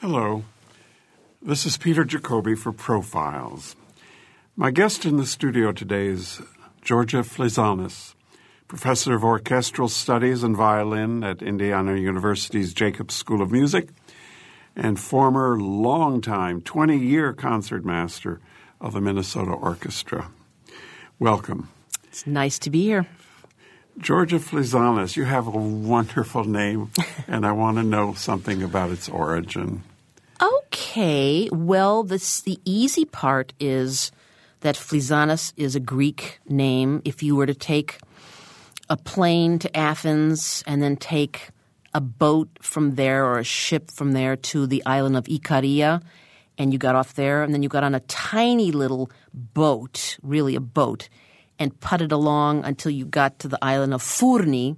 Hello. This is Peter Jacoby for Profiles. My guest in the studio today is Jorja Fleezanis, professor of orchestral studies and violin at Indiana University's Jacobs School of Music and former longtime 20 year concertmaster of the Minnesota Orchestra. Welcome. It's nice to be here. Jorja Fleezanis, you have a wonderful name, and I want to know something about its origin. Okay, well, this, the easy part is that Fleezanis is a Greek name. If you were to take a plane to Athens and then take a boat from there or a ship from there to the island of Ikaria, and you got off there, and then you got on a tiny little boat, really a boat, and putted along until you got to the island of Furni,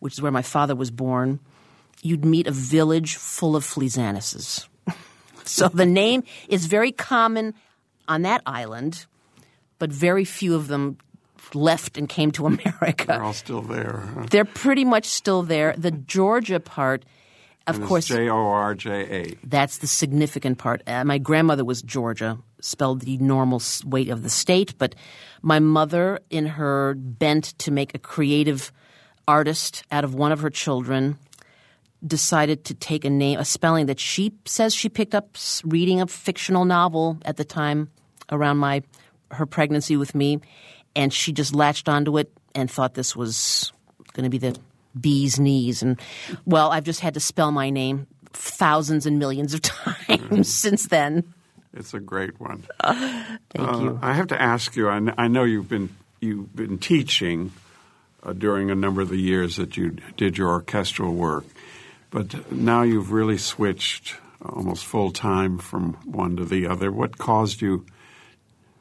which is where my father was born, you'd meet a village full of Fleezanises. so the name is very common on that island, but very few of them left and came to America. They're all still there. huh? They're pretty much still there. The Georgia part, of course, J O R J A. that's the significant part. Uh, my grandmother was Jorja, spelled the normal way of the state, but my mother, in her bent to make a creative artist out of one of her children, decided to take a name, a spelling that she says she picked up reading a fictional novel at the time around my her pregnancy with me, and she just latched onto it and thought this was going to be the bee's knees. And well, I've just had to spell my name thousands and millions of times since then. It's a great one. Thank Uh, you. I have to ask you. I, I know you've been you've been teaching uh, during a number of the years that you did your orchestral work, but now you've really switched almost full time from one to the other. What caused you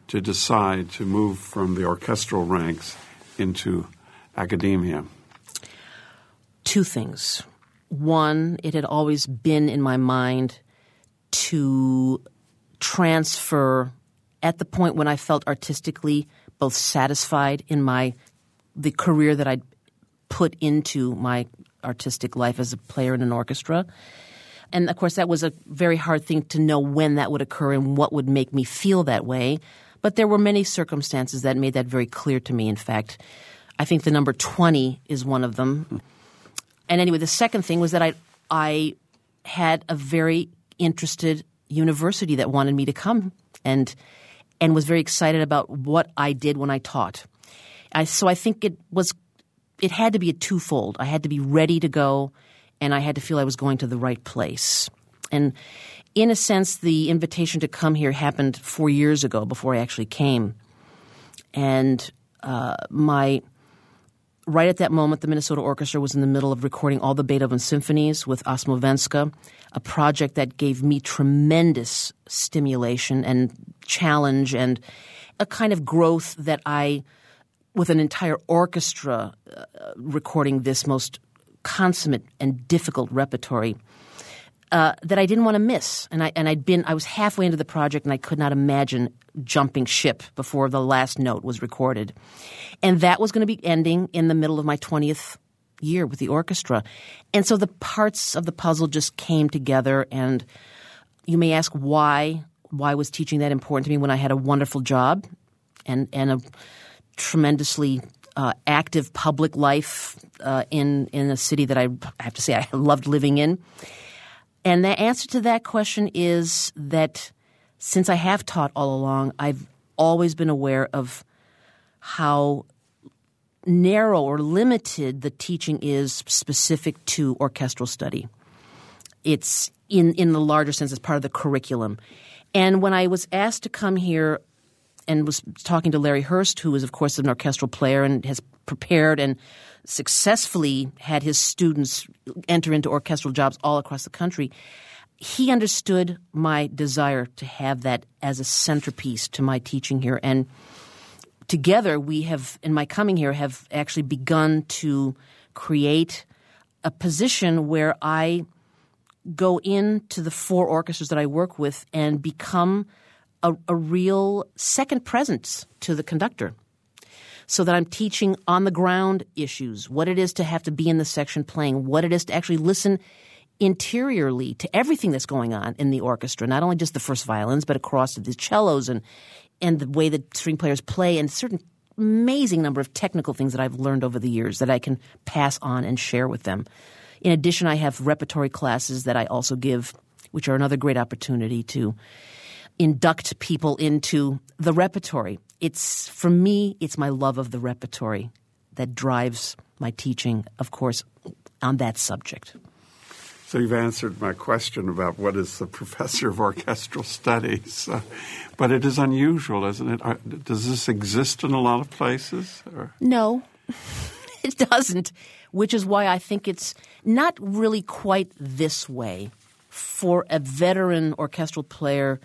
to decide to move from the orchestral ranks into academia? Two things. One, it had always been in my mind to transfer at the point when I felt artistically both satisfied in my the career that I'd put into my artistic life as a player in an orchestra. And of course, that was a very hard thing to know when that would occur and what would make me feel that way. But there were many circumstances that made that very clear to me. In fact, I think the number 20 is one of them. And anyway, the second thing was that I I had a very interested university that wanted me to come and and was very excited about what I did when I taught. I, so I think it was it had to be a twofold. I had to be ready to go, and I had to feel I was going to the right place. And in a sense, the invitation to come here happened four years ago before I actually came. And uh, my right at that moment, the Minnesota Orchestra was in the middle of recording all the Beethoven symphonies with Osmo Vänskä, a project that gave me tremendous stimulation and challenge and a kind of growth that I, with an entire orchestra uh, recording this most consummate and difficult repertory, uh, that I didn't want to miss. And I and I'd been I was halfway into the project and I could not imagine jumping ship before the last note was recorded. And that was going to be ending in the middle of my 20th year with the orchestra. And so the parts of the puzzle just came together and you may ask why why was teaching that important to me when I had a wonderful job and and a tremendously uh, active public life uh, in in a city that I, I have to say I loved living in. And the answer to that question is that since I have taught all along, I've always been aware of how narrow or limited the teaching is specific to orchestral study. It's in, in the larger sense, as part of the curriculum. And when I was asked to come here and was talking to Larry Hurst, who is, of course, an orchestral player and has prepared and successfully had his students enter into orchestral jobs all across the country, he understood my desire to have that as a centerpiece to my teaching here. And together, we have, in my coming here, have actually begun to create a position where I go into the four orchestras that I work with and become a, a real second presence to the conductor. So that I'm teaching on the ground issues, what it is to have to be in the section playing, what it is to actually listen interiorly to everything that's going on in the orchestra, not only just the first violins, but across to the cellos and and the way that string players play and certain amazing number of technical things that I've learned over the years that I can pass on and share with them. In addition, I have repertory classes that I also give, which are another great opportunity to induct people into the repertory. It's for me, it's my love of the repertory that drives my teaching, of course, on that subject. So you've answered my question about what is the professor of orchestral studies, uh, but it is unusual, isn't it? Uh, does this exist in a lot of places? Or? No, it doesn't. Which is why I think it's not really quite this way for a veteran orchestral player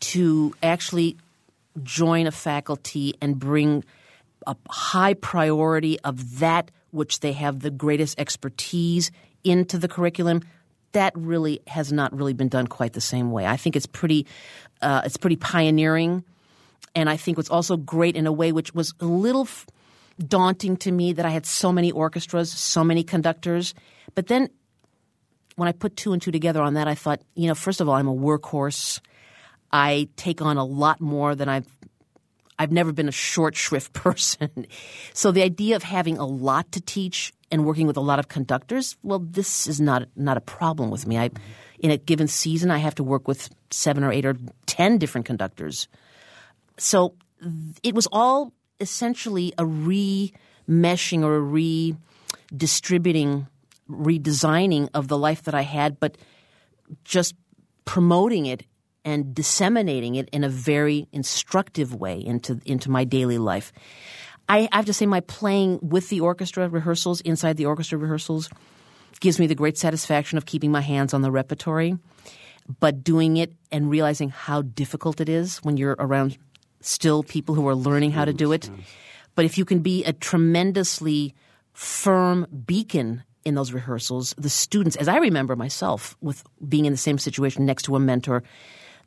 to actually join a faculty and bring a high priority of that which they have the greatest expertise into the curriculum that really has not really been done quite the same way. I think it's pretty, uh, it's pretty pioneering, and I think it's also great in a way which was a little f- daunting to me that I had so many orchestras, so many conductors. But then, when I put two and two together on that, I thought, you know, first of all, I'm a workhorse. I take on a lot more than I've. I've never been a short shrift person. so the idea of having a lot to teach and working with a lot of conductors, well, this is not not a problem with me. I, in a given season, I have to work with seven or eight or ten different conductors. So it was all essentially a remeshing or a redistributing, redesigning of the life that I had, but just promoting it and disseminating it in a very instructive way into into my daily life. I have to say, my playing with the orchestra rehearsals, inside the orchestra rehearsals, gives me the great satisfaction of keeping my hands on the repertory, but doing it and realizing how difficult it is when you're around still people who are learning how to do it. But if you can be a tremendously firm beacon in those rehearsals, the students, as I remember myself with being in the same situation next to a mentor,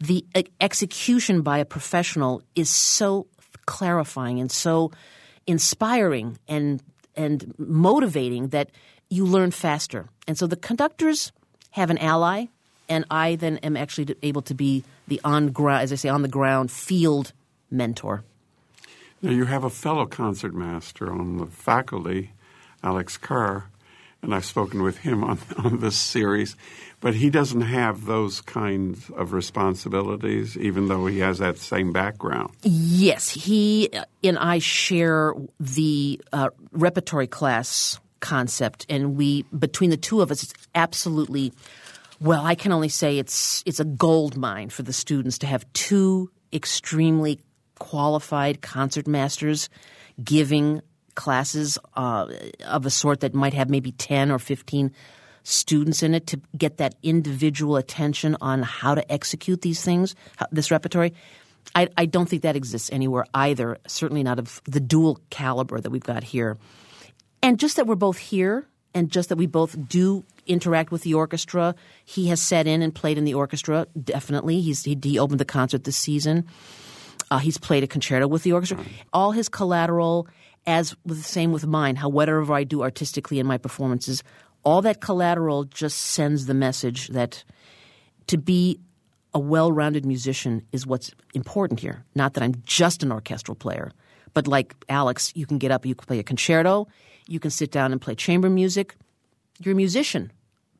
the execution by a professional is so clarifying and so inspiring and and motivating that you learn faster. And so the conductors have an ally, and I then am actually able to be the on ground, as I say, on the ground field mentor. Now you have a fellow concertmaster on the faculty, Alex Kerr, and I've spoken with him on, on this series, but he doesn't have those kinds of responsibilities, even though he has that same background. Yes, he and I share the uh, repertory class concept, and we between the two of us, it's absolutely. Well, I can only say it's it's a gold mine for the students to have two extremely qualified concert masters giving classes uh, of a sort that might have maybe 10 or 15 students in it to get that individual attention on how to execute these things, this repertory. I, I don't think that exists anywhere either, certainly not of the dual caliber that we've got here. And just that we're both here and just that we both do interact with the orchestra. He has sat in and played in the orchestra, definitely. He's, he, he opened the concert this season. Uh, he's played a concerto with the orchestra. All his collateral as with the same with mine, how whatever I do artistically in my performances, all that collateral just sends the message that to be a well-rounded musician is what's important here. Not that I'm just an orchestral player, but like Alex, you can get up, you can play a concerto, you can sit down and play chamber music. You're a musician.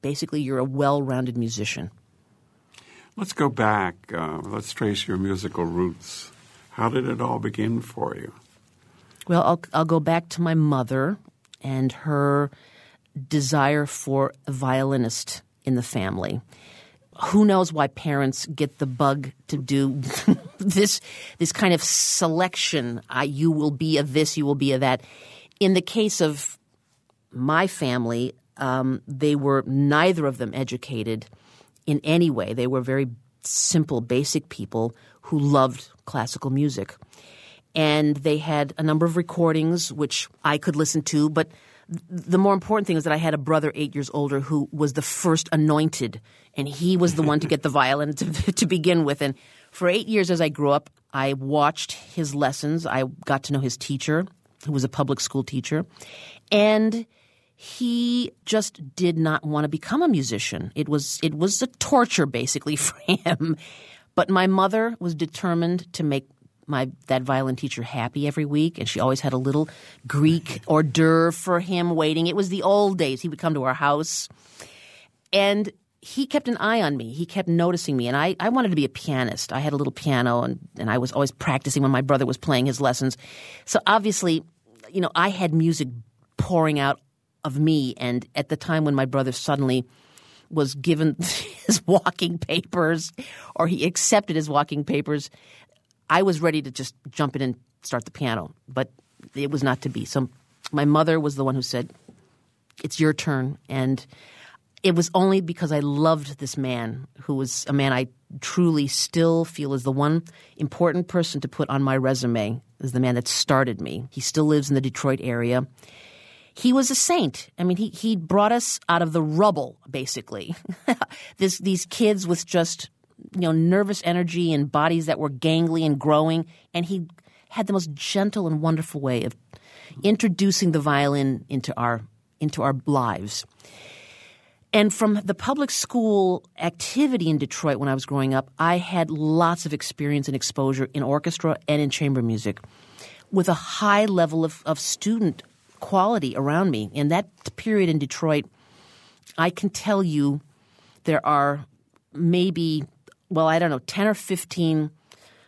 Basically, you're a well-rounded musician. Let's go back. Uh, let's trace your musical roots. How did it all begin for you? Well, I'll, I'll go back to my mother and her desire for a violinist in the family. Who knows why parents get the bug to do this this kind of selection? You will be a this, you will be a that. In the case of my family, um, they were neither of them educated in any way. They were very simple, basic people who loved classical music and they had a number of recordings which I could listen to. But the more important thing is that I had a brother eight years older who was the first anointed, and he was the one to get the violin to, to begin with. And for eight years as I grew up, I watched his lessons. I got to know his teacher, who was a public school teacher, and he just did not want to become a musician. It was it was a torture basically for him. But my mother was determined to make my that violin teacher happy every week, and she always had a little Greek hors d'oeuvre for him waiting. It was the old days. He would come to our house, and he kept an eye on me. He kept noticing me, and I, I wanted to be a pianist. I had a little piano, and, and I was always practicing when my brother was playing his lessons. So obviously, you know, I had music pouring out of me. And at the time when my brother suddenly was given his walking papers or he accepted his walking papers, I was ready to just jump in and start the piano. But it was not to be. So my mother was the one who said, It's your turn. And it was only because I loved this man, who was a man I truly still feel is the one important person to put on my resume, is the man that started me. He still lives in the Detroit area he was a saint. I mean, he he brought us out of the rubble, basically. this these kids with just you know nervous energy and bodies that were gangly and growing, and he had the most gentle and wonderful way of introducing the violin into our into our lives. And from the public school activity in Detroit when I was growing up, I had lots of experience and exposure in orchestra and in chamber music with a high level of, of student quality around me. In that period in Detroit, I can tell you there are maybe, well, I don't know, 10 or 15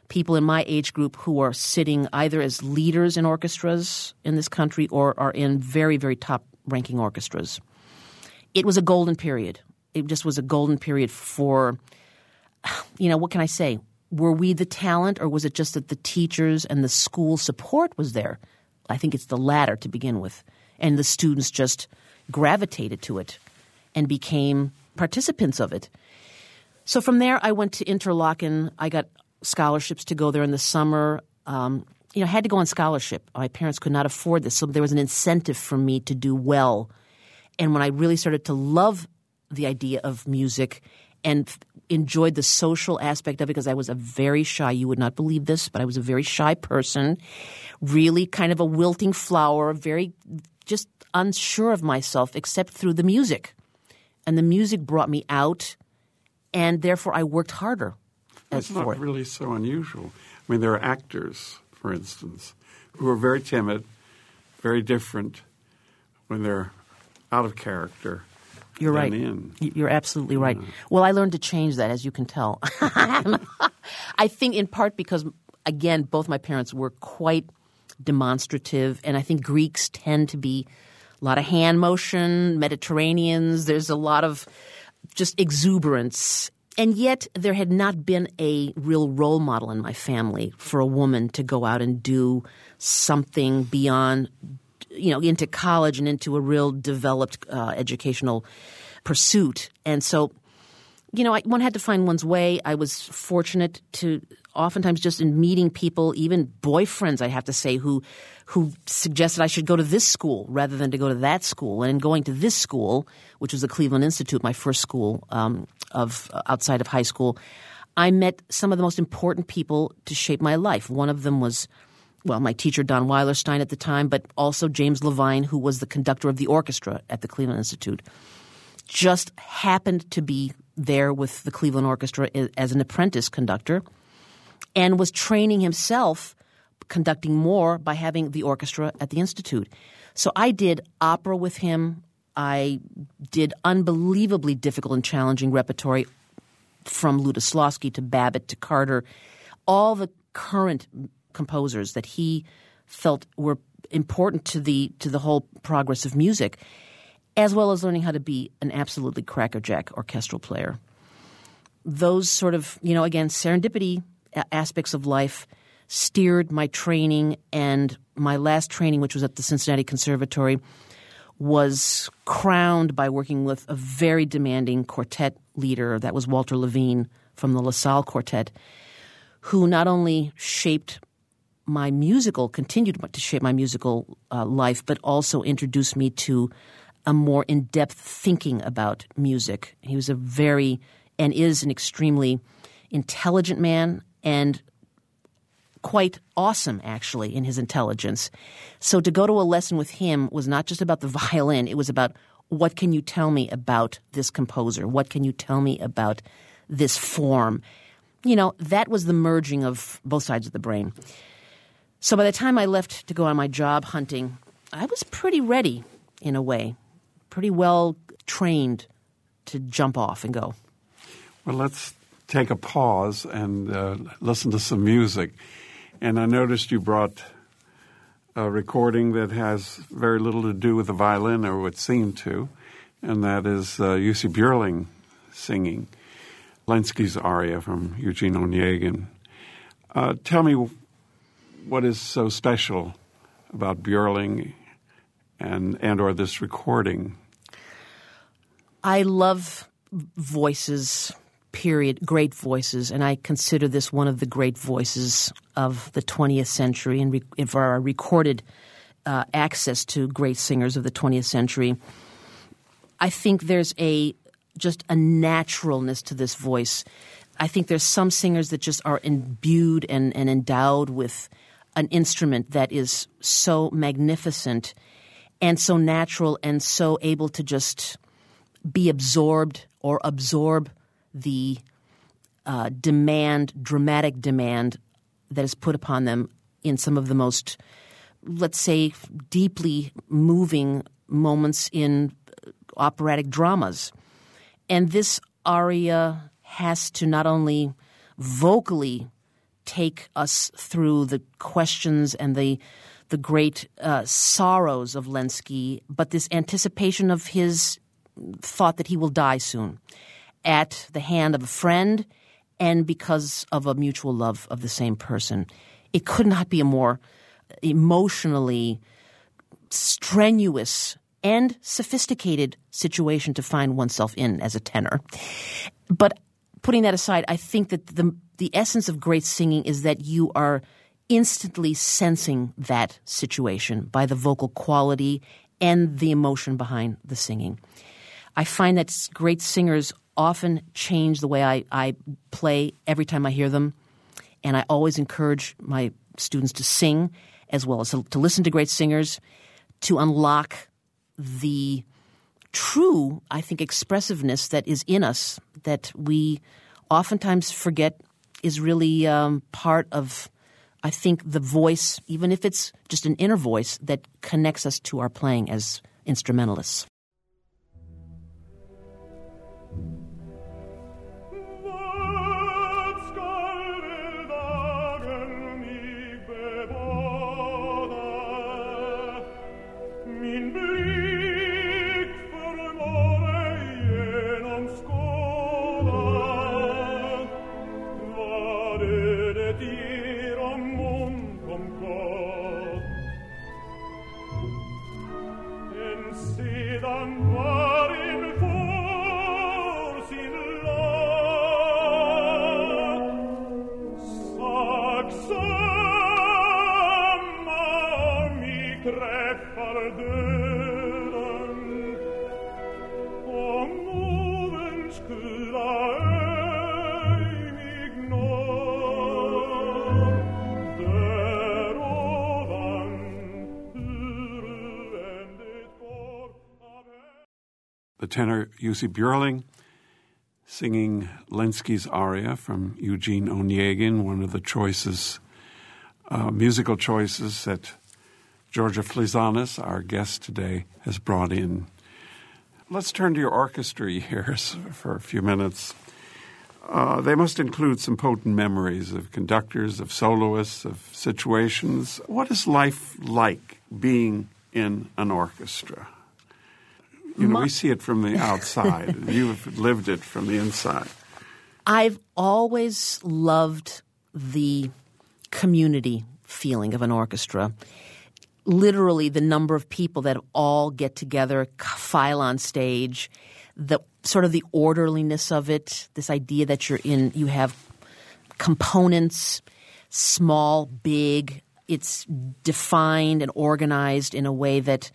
people in my age group who are sitting either as leaders in orchestras in this country or are in very, very top ranking orchestras. It was a golden period. It just was a golden period for, you know, what can I say? Were we the talent or was it just that the teachers and the school support was there? I think it's the latter to begin with. And the students just gravitated to it and became participants of it. So from there, I went to Interlochen. I got scholarships to go there in the summer. Um, you know, I had to go on scholarship. My parents could not afford this, so there was an incentive for me to do well. And when I really started to love the idea of music and enjoyed the social aspect of it because I was a very shy, you would not believe this, but I was a very shy person, really kind of a wilting flower, very just unsure of myself except through the music. And the music brought me out, and therefore I worked harder. It's not really so unusual. I mean, there are actors, for instance, who are very timid, very different when they're out of character you're right. In. You're absolutely right. Yeah. Well, I learned to change that, as you can tell. I think in part because, again, both my parents were quite demonstrative, and I think Greeks tend to be a lot of hand motion, Mediterraneans, there's a lot of just exuberance. And yet, there had not been a real role model in my family for a woman to go out and do something beyond you know, into college and into a real developed uh, educational pursuit. And so, you know, I, one had to find one's way. I was fortunate to oftentimes just in meeting people, even boyfriends, I have to say, who who suggested I should go to this school rather than to go to that school. And in going to this school, which was the Cleveland Institute, my first school um, of uh, outside of high school, I met some of the most important people to shape my life. One of them was well, my teacher Don Weilerstein at the time, but also James Levine, who was the conductor of the orchestra at the Cleveland Institute, just happened to be there with the Cleveland Orchestra as an apprentice conductor and was training himself conducting more by having the orchestra at the Institute. So I did opera with him. I did unbelievably difficult and challenging repertory from Lutoslawski to Babbitt to Carter, all the current composers that he felt were important to the to the whole progress of music, as well as learning how to be an absolutely crackerjack orchestral player. Those sort of you know again serendipity aspects of life steered my training and my last training, which was at the Cincinnati Conservatory, was crowned by working with a very demanding quartet leader that was Walter Levin from the LaSalle Quartet, who not only shaped my musical continued to shape my musical uh, life, but also introduced me to a more in depth thinking about music. He was a very and is an extremely intelligent man and quite awesome, actually, in his intelligence. So to go to a lesson with him was not just about the violin, it was about what can you tell me about this composer? What can you tell me about this form? You know, that was the merging of both sides of the brain. So by the time I left to go on my job hunting, I was pretty ready in a way, pretty well trained to jump off and go. Well, let's take a pause and uh, listen to some music. And I noticed you brought a recording that has very little to do with the violin, or would seem to, and that is uh, Jussi Björling singing Lenski's aria from Eugene Onegin. Uh, tell me what is so special about Björling and and or this recording. I love voices period great voices, and I consider this one of the great voices of the 20th century and re- for our recorded uh, access to great singers of the 20th century. I think there's a just a naturalness to this voice. I think there's some singers that just are imbued and, and endowed with an instrument that is so magnificent and so natural and so able to just be absorbed or absorb the uh, demand, dramatic demand that is put upon them in some of the most, let's say, deeply moving moments in operatic dramas. And this aria has to not only vocally take us through the questions and the the great uh, sorrows of Lenski, but this anticipation of his thought that he will die soon at the hand of a friend and because of a mutual love of the same person. It could not be a more emotionally strenuous and sophisticated situation to find oneself in as a tenor. But putting that aside, I think that the the essence of great singing is that you are instantly sensing that situation by the vocal quality and the emotion behind the singing. I find that great singers often change the way I, I play every time I hear them. And I always encourage my students to sing as well as to, to listen to great singers to unlock the true, I think, expressiveness that is in us that we oftentimes forget is really um, part of, I think, the voice, even if it's just an inner voice that connects us to our playing as instrumentalists. Tenor Jussi Björling singing Lenski's aria from Eugene Onegin, one of the choices, uh, musical choices that Jorja Fleezanis, our guest today, has brought in. Let's turn to your orchestra years for a few minutes. Uh, they must include some potent memories of conductors, of soloists, of situations. What is life like being in an orchestra? You know, My, we see it from the outside. You've lived it from the inside. I've always loved the community feeling of an orchestra. Literally, the number of people that all get together, file on stage, the sort of the orderliness of it, this idea that you're in, you have components, small, big, it's defined and organized in a way that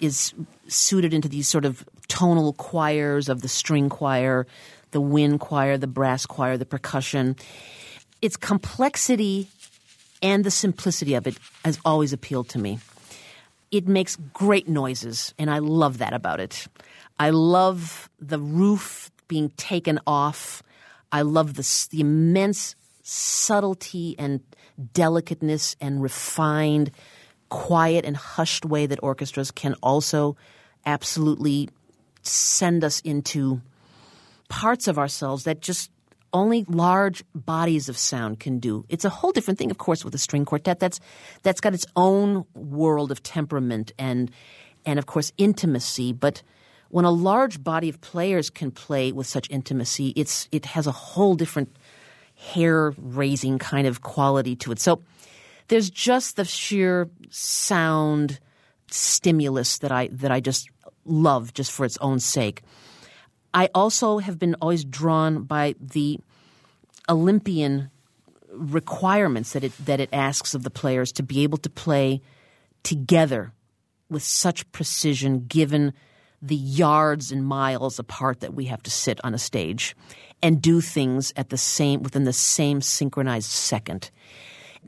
is suited into these sort of tonal choirs of the string choir, the wind choir, the brass choir, the percussion. Its complexity and the simplicity of it has always appealed to me. It makes great noises, and I love that about it. I love the roof being taken off. I love the, the immense subtlety and delicateness and refined, quiet and hushed way that orchestras can also absolutely send us into parts of ourselves that just only large bodies of sound can do. It's a whole different thing, of course, with a string quartet. That's that's got its own world of temperament and and of course intimacy. But when a large body of players can play with such intimacy, it's it has a whole different hair raising kind of quality to it. So there's just the sheer sound stimulus that I that I just love just for its own sake. I also have been always drawn by the Olympian requirements that it that it asks of the players to be able to play together with such precision given the yards and miles apart that we have to sit on a stage and do things at the same within the same synchronized second.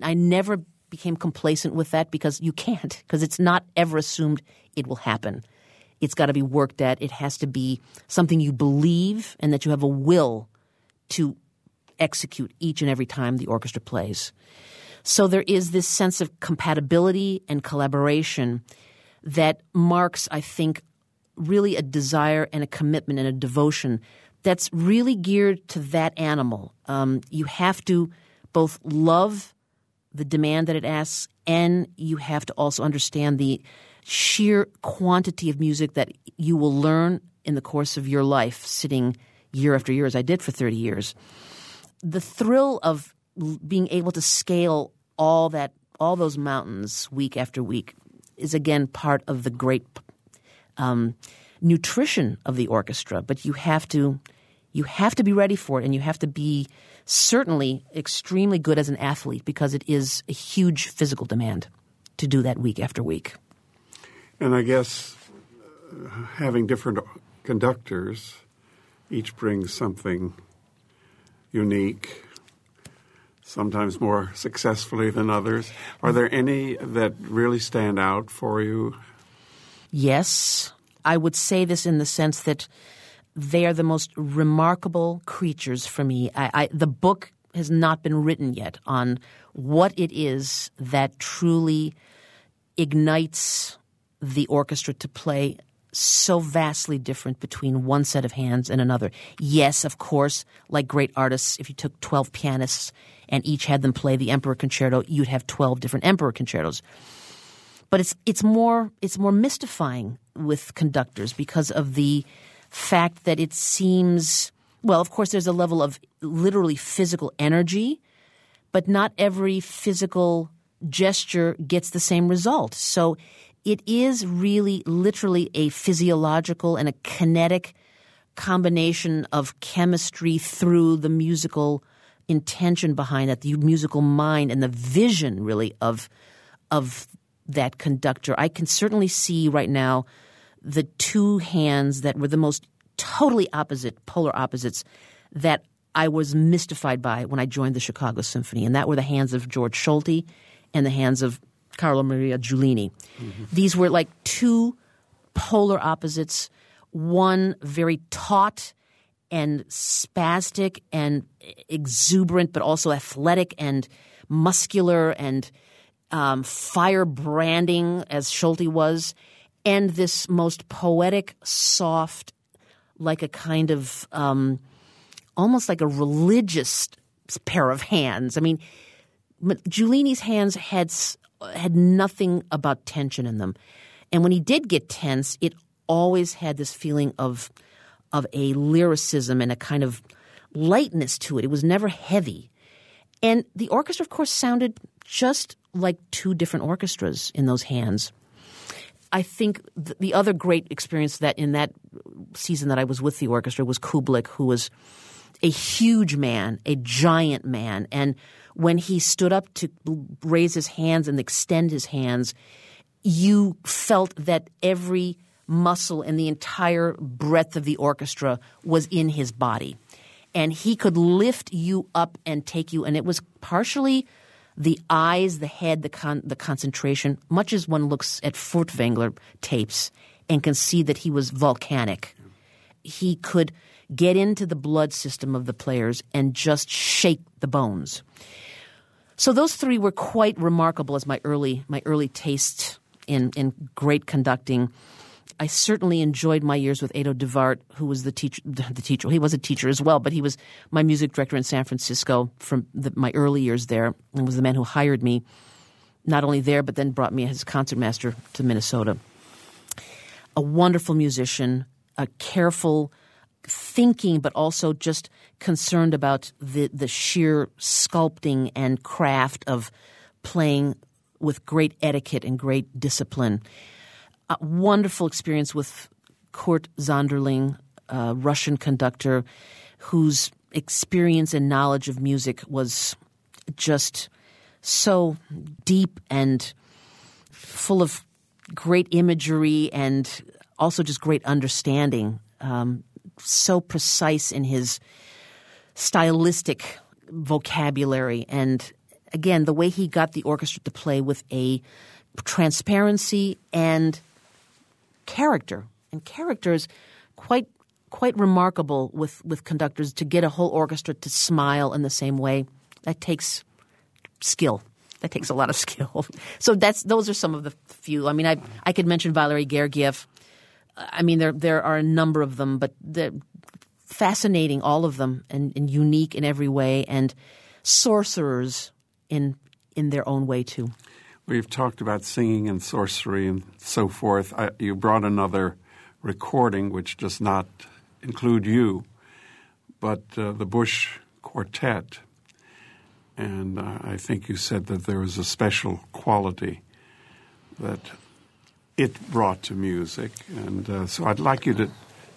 I never became complacent with that because you can't because it's not ever assumed it will happen. It's got to be worked at. It has to be something you believe and that you have a will to execute each and every time the orchestra plays. So there is this sense of compatibility and collaboration that marks, I think, really a desire and a commitment and a devotion that's really geared to that animal. Um, you have to both love the demand that it asks, and you have to also understand the sheer quantity of music that you will learn in the course of your life, sitting year after year, as I did for 30 years. The thrill of being able to scale all that, all those mountains week after week, is again part of the great um, nutrition of the orchestra. But you have to, you have to be ready for it, and you have to be certainly extremely good as an athlete because it is a huge physical demand to do that week after week. And I guess uh, having different conductors, each brings something unique, sometimes more successfully than others. Are there any that really stand out for you? Yes. I would say this in the sense that they are the most remarkable creatures for me. I, I, the book has not been written yet on what it is that truly ignites the orchestra to play so vastly different between one set of hands and another. Yes, of course, like great artists, if you took 12 pianists and each had them play the Emperor Concerto, you'd have 12 different Emperor Concertos. But it's it's more it's more mystifying with conductors because of the fact that it seems well, of course there's a level of literally physical energy, but not every physical gesture gets the same result. So it is really literally a physiological and a kinetic combination of chemistry through the musical intention behind that, the musical mind and the vision really of of that conductor. I can certainly see right now the two hands that were the most totally opposite, polar opposites that I was mystified by when I joined the Chicago Symphony, and that were the hands of George Solti and the hands of Carlo Maria Giulini. Mm-hmm. These were like two polar opposites, one very taut and spastic and exuberant, but also athletic and muscular and um, firebranding, as Solti was, and this most poetic, soft, like a kind of um, almost like a religious pair of hands. I mean, Giulini's hands had had nothing about tension in them. And when he did get tense, it always had this feeling of of a lyricism and a kind of lightness to it. It was never heavy. And the orchestra, of course, sounded just like two different orchestras in those hands. I think the other great experience that in that season that I was with the orchestra was Kubelik, who was a huge man, a giant man, and when he stood up to raise his hands and extend his hands, you felt that every muscle and the entire breadth of the orchestra was in his body. And he could lift you up and take you. And it was partially the eyes, the head, the con- the concentration, much as one looks at Furtwängler tapes and can see that he was volcanic. He could get into the blood system of the players and just shake the bones. So those three were quite remarkable as my early my early taste in in great conducting. I certainly enjoyed my years with Edo de Waart, who was the teacher. The teacher, he was a teacher as well, but he was my music director in San Francisco from the, my early years there, and was the man who hired me, not only there, but then brought me as concertmaster to Minnesota. A wonderful musician, a careful thinking, but also just concerned about the the sheer sculpting and craft of playing with great etiquette and great discipline a wonderful experience with Kurt Sanderling, a Russian conductor whose experience and knowledge of music was just so deep and full of great imagery and also just great understanding. Um, so precise in his stylistic vocabulary and again the way he got the orchestra to play with a transparency and character, and character is quite quite remarkable with, with conductors to get a whole orchestra to smile in the same way. That takes skill. That takes a lot of skill. So that's those are some of the few. I mean, I I could mention Valery Gergiev. I mean, there there are a number of them, but they're fascinating, all of them, and, and unique in every way, and sorcerers in in their own way too. We've talked about singing and sorcery and so forth. I, you brought another recording, which does not include you, but uh, the Busch Quartet. And uh, I think you said that there was a special quality that it brought to music. And uh, so I'd like you to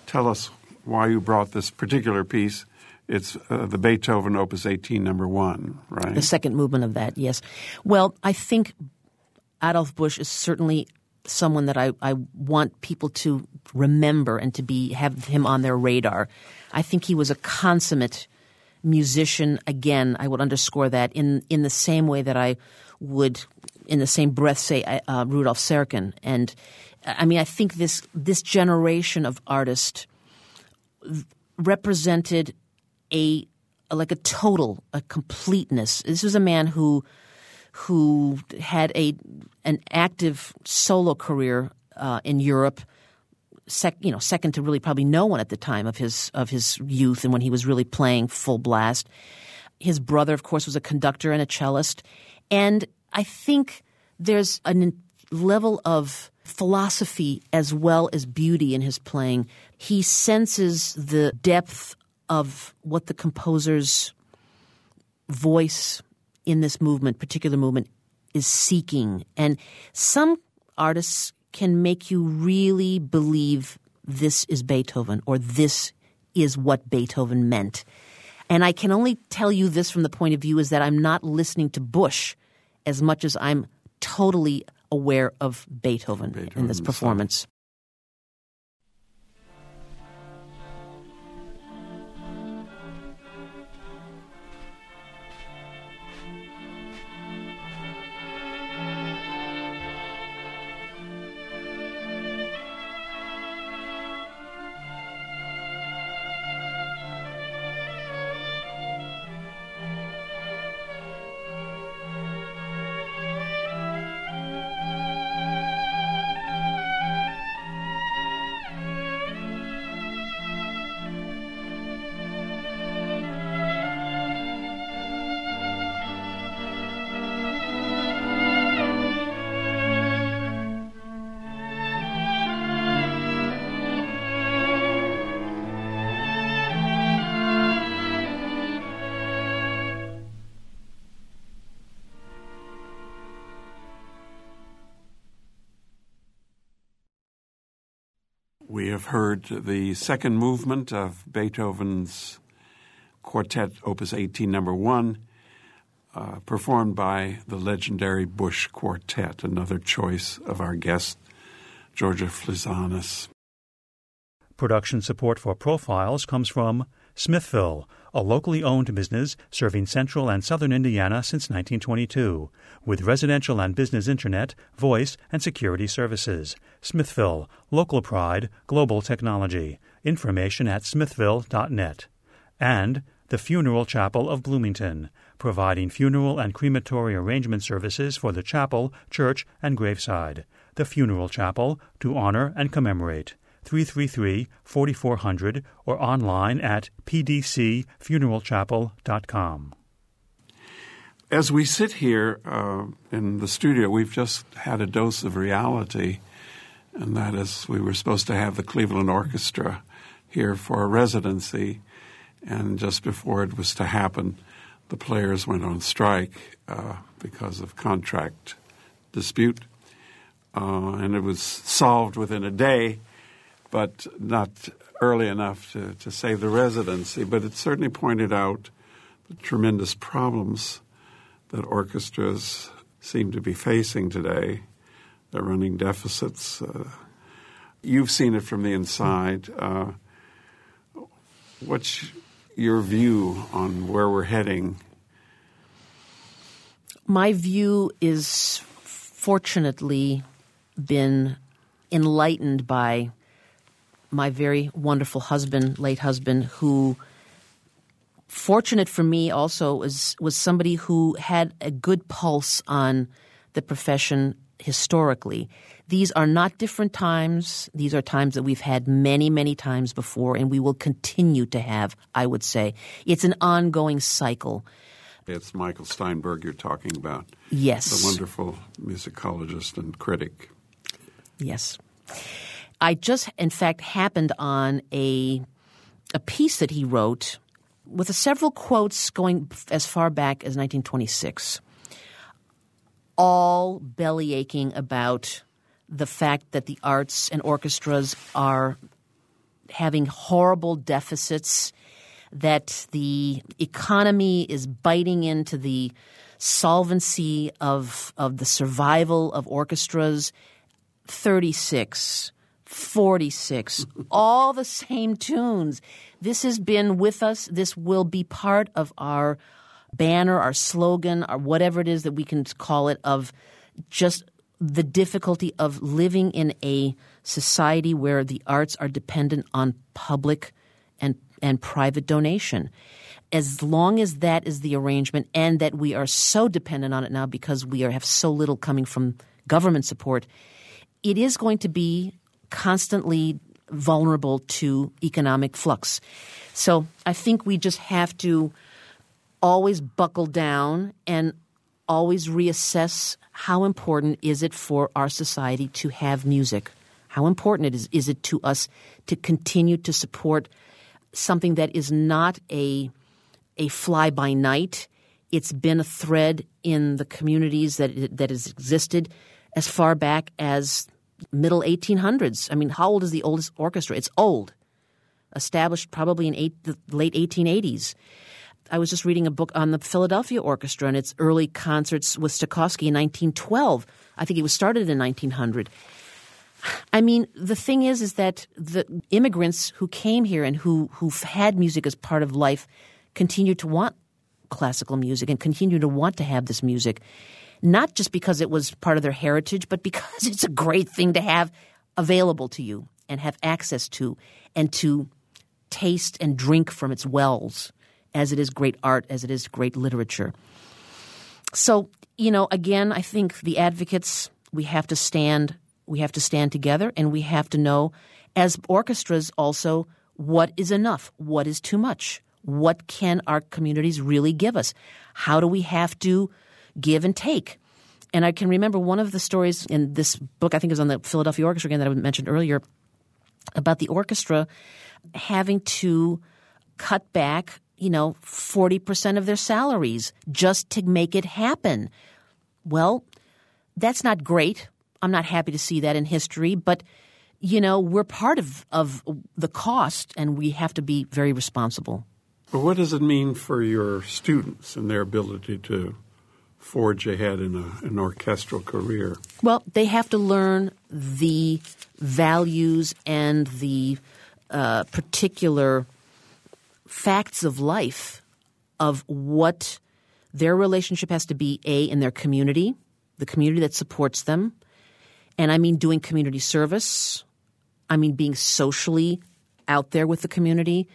tell us why you brought this particular piece. It's uh, the Beethoven Opus 18, number one, right? The second movement of that, yes. Well, I think Adolf Busch is certainly someone that I, I want people to remember and to be have him on their radar. I think he was a consummate musician. Again, I would underscore that in in the same way that I would, in the same breath, say uh, Rudolf Serkin. And I mean, I think this this generation of artists represented a like a total, a completeness. This was a man who who had a an active solo career uh, in Europe. Sec, you know, second to really probably no one at the time of his of his youth and when he was really playing full blast. His brother, of course, was a conductor and a cellist, and I think there's a level of philosophy as well as beauty in his playing. He senses the depth of what the composer's voice in this movement, particular movement, is seeking. And some artists can make you really believe this is Beethoven or this is what Beethoven meant. And I can only tell you this from the point of view is that I'm not listening to Busch as much as I'm totally aware of Beethoven, Beethoven in this performance. We have heard the second movement of Beethoven's Quartet, Opus 18, number one, uh, performed by the legendary Busch Quartet, another choice of our guest, Jorja Fleezanis. Production support for Profiles comes from Smithville, a locally owned business serving central and southern Indiana since 1922, with residential and business internet, voice, and security services. Smithville, local pride, global technology. Information at smithville.net. And the Funeral Chapel of Bloomington, providing funeral and crematory arrangement services for the chapel, church, and graveside. The Funeral Chapel, to honor and commemorate. 333 4400 or online at pdcfuneralchapel.com. As we sit here uh, in the studio, we've just had a dose of reality, and that is we were supposed to have the Cleveland Orchestra here for a residency, and just before it was to happen, the players went on strike uh, because of contract dispute, uh, and it was solved within a day but not early enough to, to save the residency. But it certainly pointed out the tremendous problems that orchestras seem to be facing today. They're running deficits. Uh, you've seen it from the inside. Uh, what's your view on where we're heading? My view is fortunately been enlightened by my very wonderful husband, late husband, who fortunate for me also was was somebody who had a good pulse on the profession historically. These are not different times. These are times that we've had many, many times before, and we will continue to have, I would say. It's an ongoing cycle. It's Michael Steinberg you're talking about. Yes. The wonderful musicologist and critic. Yes. I just, in fact, happened on a a piece that he wrote with several quotes going as far back as 1926, all belly aching about the fact that the arts and orchestras are having horrible deficits, that the economy is biting into the solvency of of the survival of orchestras. 36 46, all the same tunes. This has been with us. This will be part of our banner, our slogan, or whatever it is that we can call it, of just the difficulty of living in a society where the arts are dependent on public and, and private donation. As long as that is the arrangement and that we are so dependent on it now because we are, have so little coming from government support, it is going to be constantly vulnerable to economic flux. So I think we just have to always buckle down and always reassess how important is it for our society to have music? How important it is is it to us to continue to support something that is not a a fly by night. It's been a thread in the communities that that has existed as far back as middle 1800s. I mean, how old is the oldest orchestra? It's old, established probably in eight, the late 1880s. I was just reading a book on the Philadelphia Orchestra and its early concerts with Stokowski in 1912. I think it was started in 1900. I mean, the thing is, is that the immigrants who came here and who who had music as part of life continue to want classical music and continue to want to have this music not just because it was part of their heritage, but because it's a great thing to have available to you and have access to and to taste and drink from its wells as it is great art, as it is great literature. So, you know, again, I think the advocates, we have to stand, we have to stand together and we have to know as orchestras also what is enough, what is too much, what can our communities really give us? How do we have to give and take. And I can remember one of the stories in this book, I think it was on the Philadelphia Orchestra again that I mentioned earlier, about the orchestra having to cut back, you know, 40% of their salaries just to make it happen. Well, that's not great. I'm not happy to see that in history, but you know, we're part of, of the cost and we have to be very responsible. But what does it mean for your students and their ability to forge ahead in a, an orchestral career? Well, they have to learn the values and the uh, particular facts of life of what their relationship has to be a in their community, the community that supports them, and I mean doing community service. I mean being socially out there with the community.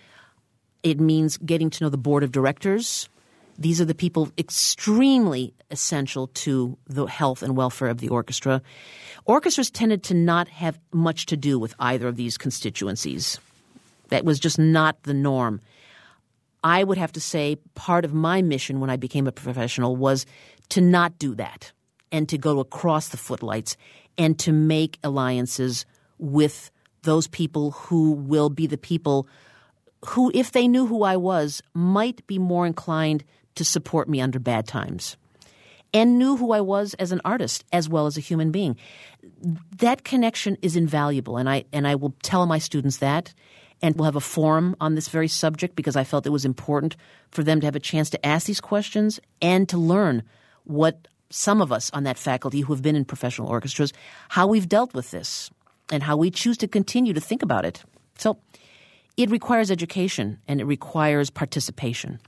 It means getting to know the board of directors. These are the people extremely essential to the health and welfare of the orchestra. Orchestras tended to not have much to do with either of these constituencies. That was just not the norm. I would have to say part of my mission when I became a professional was to not do that and to go across the footlights and to make alliances with those people who will be the people who, if they knew who I was, might be more inclined to support me under bad times and knew who I was as an artist as well as a human being. That connection is invaluable, and I and I will tell my students that. And we'll have a forum on this very subject because I felt it was important for them to have a chance to ask these questions and to learn what some of us on that faculty who have been in professional orchestras, how we've dealt with this and how we choose to continue to think about it. So it requires education and it requires participation.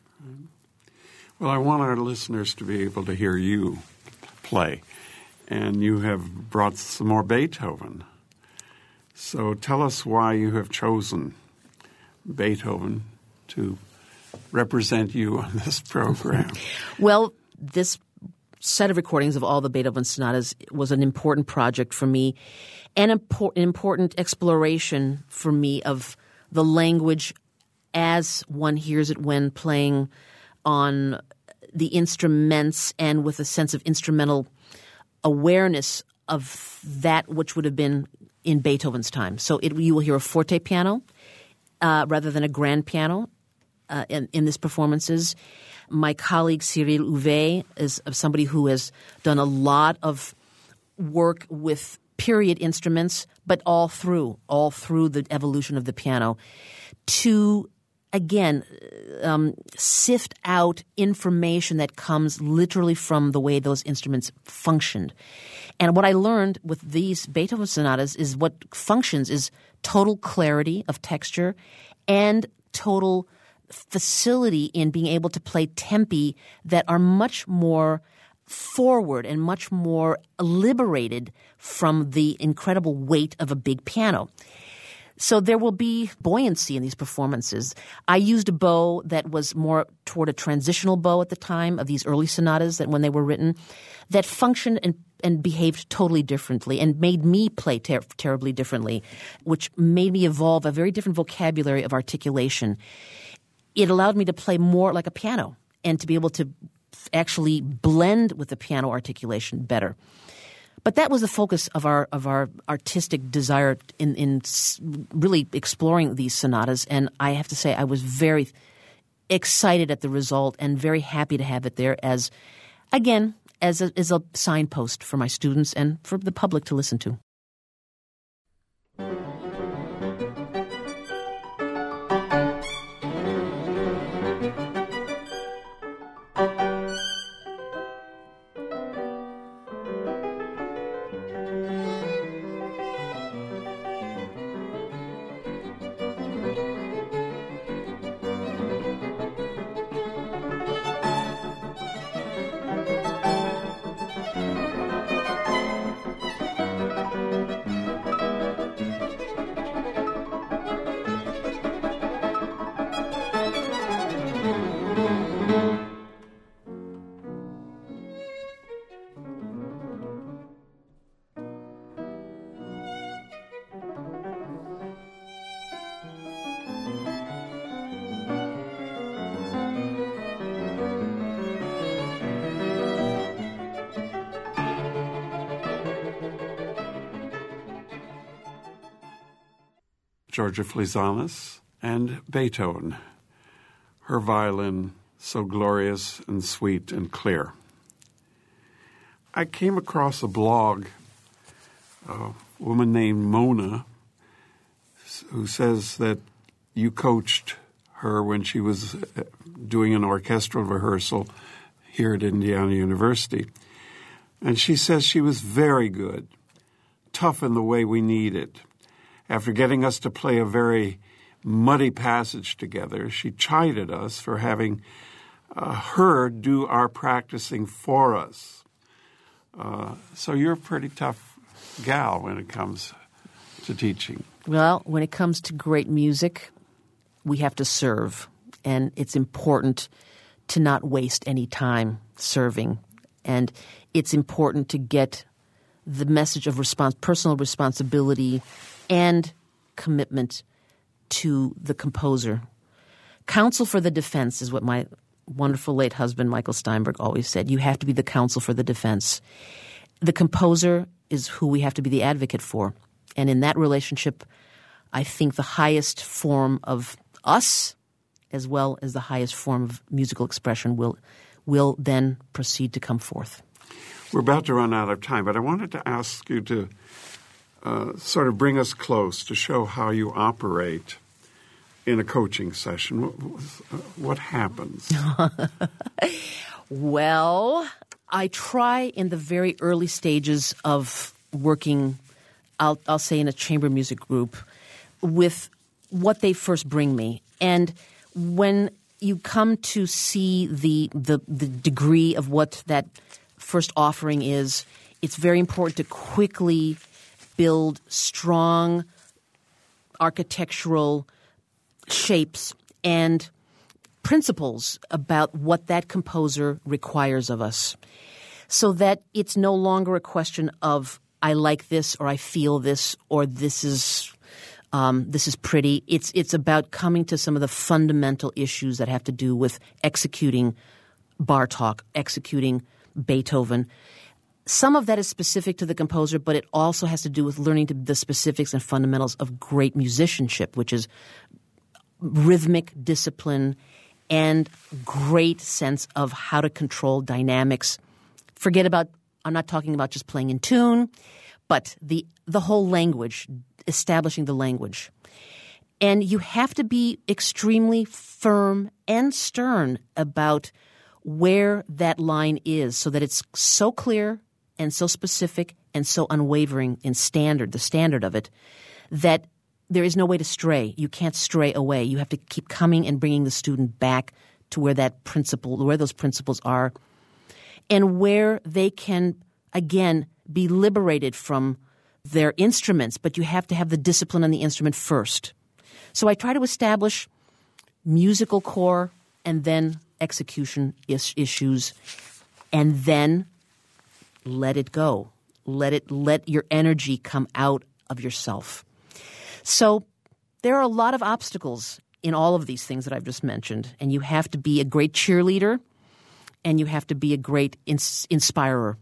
Well, I want our listeners to be able to hear you play. And you have brought some more Beethoven. So tell us why you have chosen Beethoven to represent you on this program. well, this set of recordings of all the Beethoven sonatas was an important project for me, an important exploration for me of the language as one hears it when playing on the instruments and with a sense of instrumental awareness of that which would have been in Beethoven's time. So it, you will hear a forte piano uh, rather than a grand piano uh, in, in this performances. My colleague Cyril Huvé is somebody who has done a lot of work with period instruments, but all through, all through the evolution of the piano to again, um, sift out information that comes literally from the way those instruments functioned. And what I learned with these Beethoven sonatas is what functions is total clarity of texture and total facility in being able to play tempi that are much more forward and much more liberated from the incredible weight of a big piano. So there will be buoyancy in these performances. I used a bow that was more toward a transitional bow at the time of these early sonatas that when they were written, that functioned and and behaved totally differently and made me play ter- terribly differently, which made me evolve a very different vocabulary of articulation. It allowed me to play more like a piano and to be able to actually blend with the piano articulation better. But that was the focus of our of our artistic desire in in really exploring these sonatas, and I have to say I was very excited at the result and very happy to have it there as again as a, as a signpost for my students and for the public to listen to. Jorja Fleezanis, and Beethoven, her violin so glorious and sweet and clear. I came across a blog, a woman named Mona, who says that you coached her when she was uh, doing an orchestral rehearsal here at Indiana University. And she says she was very good, tough in the way we needed after getting us to play a very muddy passage together. She chided us for having uh, her do our practicing for us. Uh, so you're a pretty tough gal when it comes to teaching. Well, when it comes to great music, we have to serve, and it's important to not waste any time serving. And it's important to get the message of respons- personal responsibility and commitment to the composer. Counsel for the defense is what my wonderful late husband, Michael Steinberg, always said. You have to be the counsel for the defense. The composer is who we have to be the advocate for. And in that relationship, I think the highest form of us, as well as the highest form of musical expression, will, will then proceed to come forth. We're about to run out of time, but I wanted to ask you to uh, sort of bring us close to show how you operate in a coaching session. What, happens? well, I try in the very early stages of working, I'll, I'll say in a chamber music group, with what they first bring me. And when you come to see the, the, the degree of what that first offering is, it's very important to quickly build strong architectural shapes and principles about what that composer requires of us so that it's no longer a question of I like this or I feel this or this is um, this is pretty. It's it's about coming to some of the fundamental issues that have to do with executing Bartok, executing Beethoven. Some of that is specific to the composer, but it also has to do with learning the specifics and fundamentals of great musicianship, which is rhythmic discipline and great sense of how to control dynamics. Forget about I'm not talking about just playing in tune, but the the whole language, establishing the language. And you have to be extremely firm and stern about where that line is so that it's so clear and so specific and so unwavering in standard, the standard of it, that there is no way to stray. You can't stray away. You have to keep coming and bringing the student back to where that principle, where those principles are, and where they can, again, be liberated from their instruments, but you have to have the discipline on the instrument first. So I try to establish musical core and then execution is- issues, and then let it go. Let it let your energy come out of yourself. So there are a lot of obstacles in all of these things that I've just mentioned, and you have to be a great cheerleader, and you have to be a great ins- inspirer.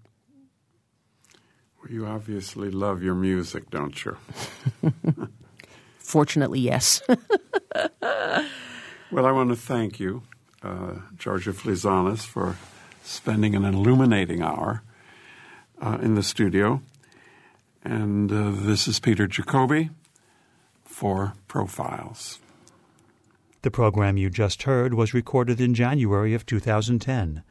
Well, you obviously love your music, don't you? Fortunately, yes. well, I want to thank you uh, Jorja Fleezanis for spending an illuminating hour uh, in the studio. And uh, this is Peter Jacobi for Profiles. The program you just heard was recorded in January of 2010.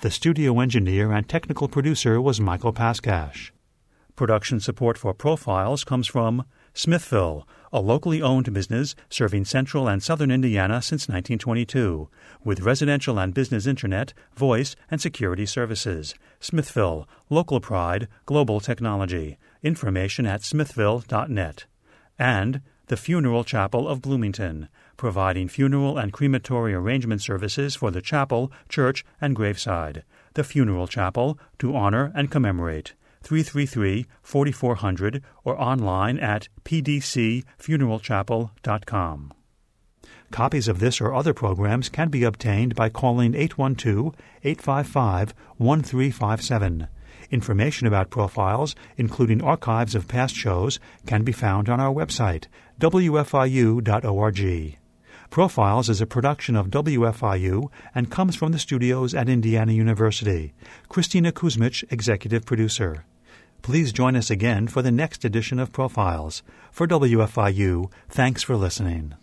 The studio engineer and technical producer was Michael Paskash. Production support for Profiles comes from Smithville, a locally owned business serving central and southern Indiana since 1922, with residential and business internet, voice, and security services. Smithville, local pride, global technology. Information at smithville.net. And the Funeral Chapel of Bloomington, providing funeral and crematory arrangement services for the chapel, church, and graveside. The Funeral Chapel, to honor and commemorate. 333 4400 or online at pdcfuneralchapel.com. Copies of this or other programs can be obtained by calling 812 855 1357. Information about profiles, including archives of past shows, can be found on our website, wfiu.org. Profiles is a production of WFIU and comes from the studios at Indiana University. Christina Kuzmich, executive producer. Please join us again for the next edition of Profiles. For WFIU, thanks for listening.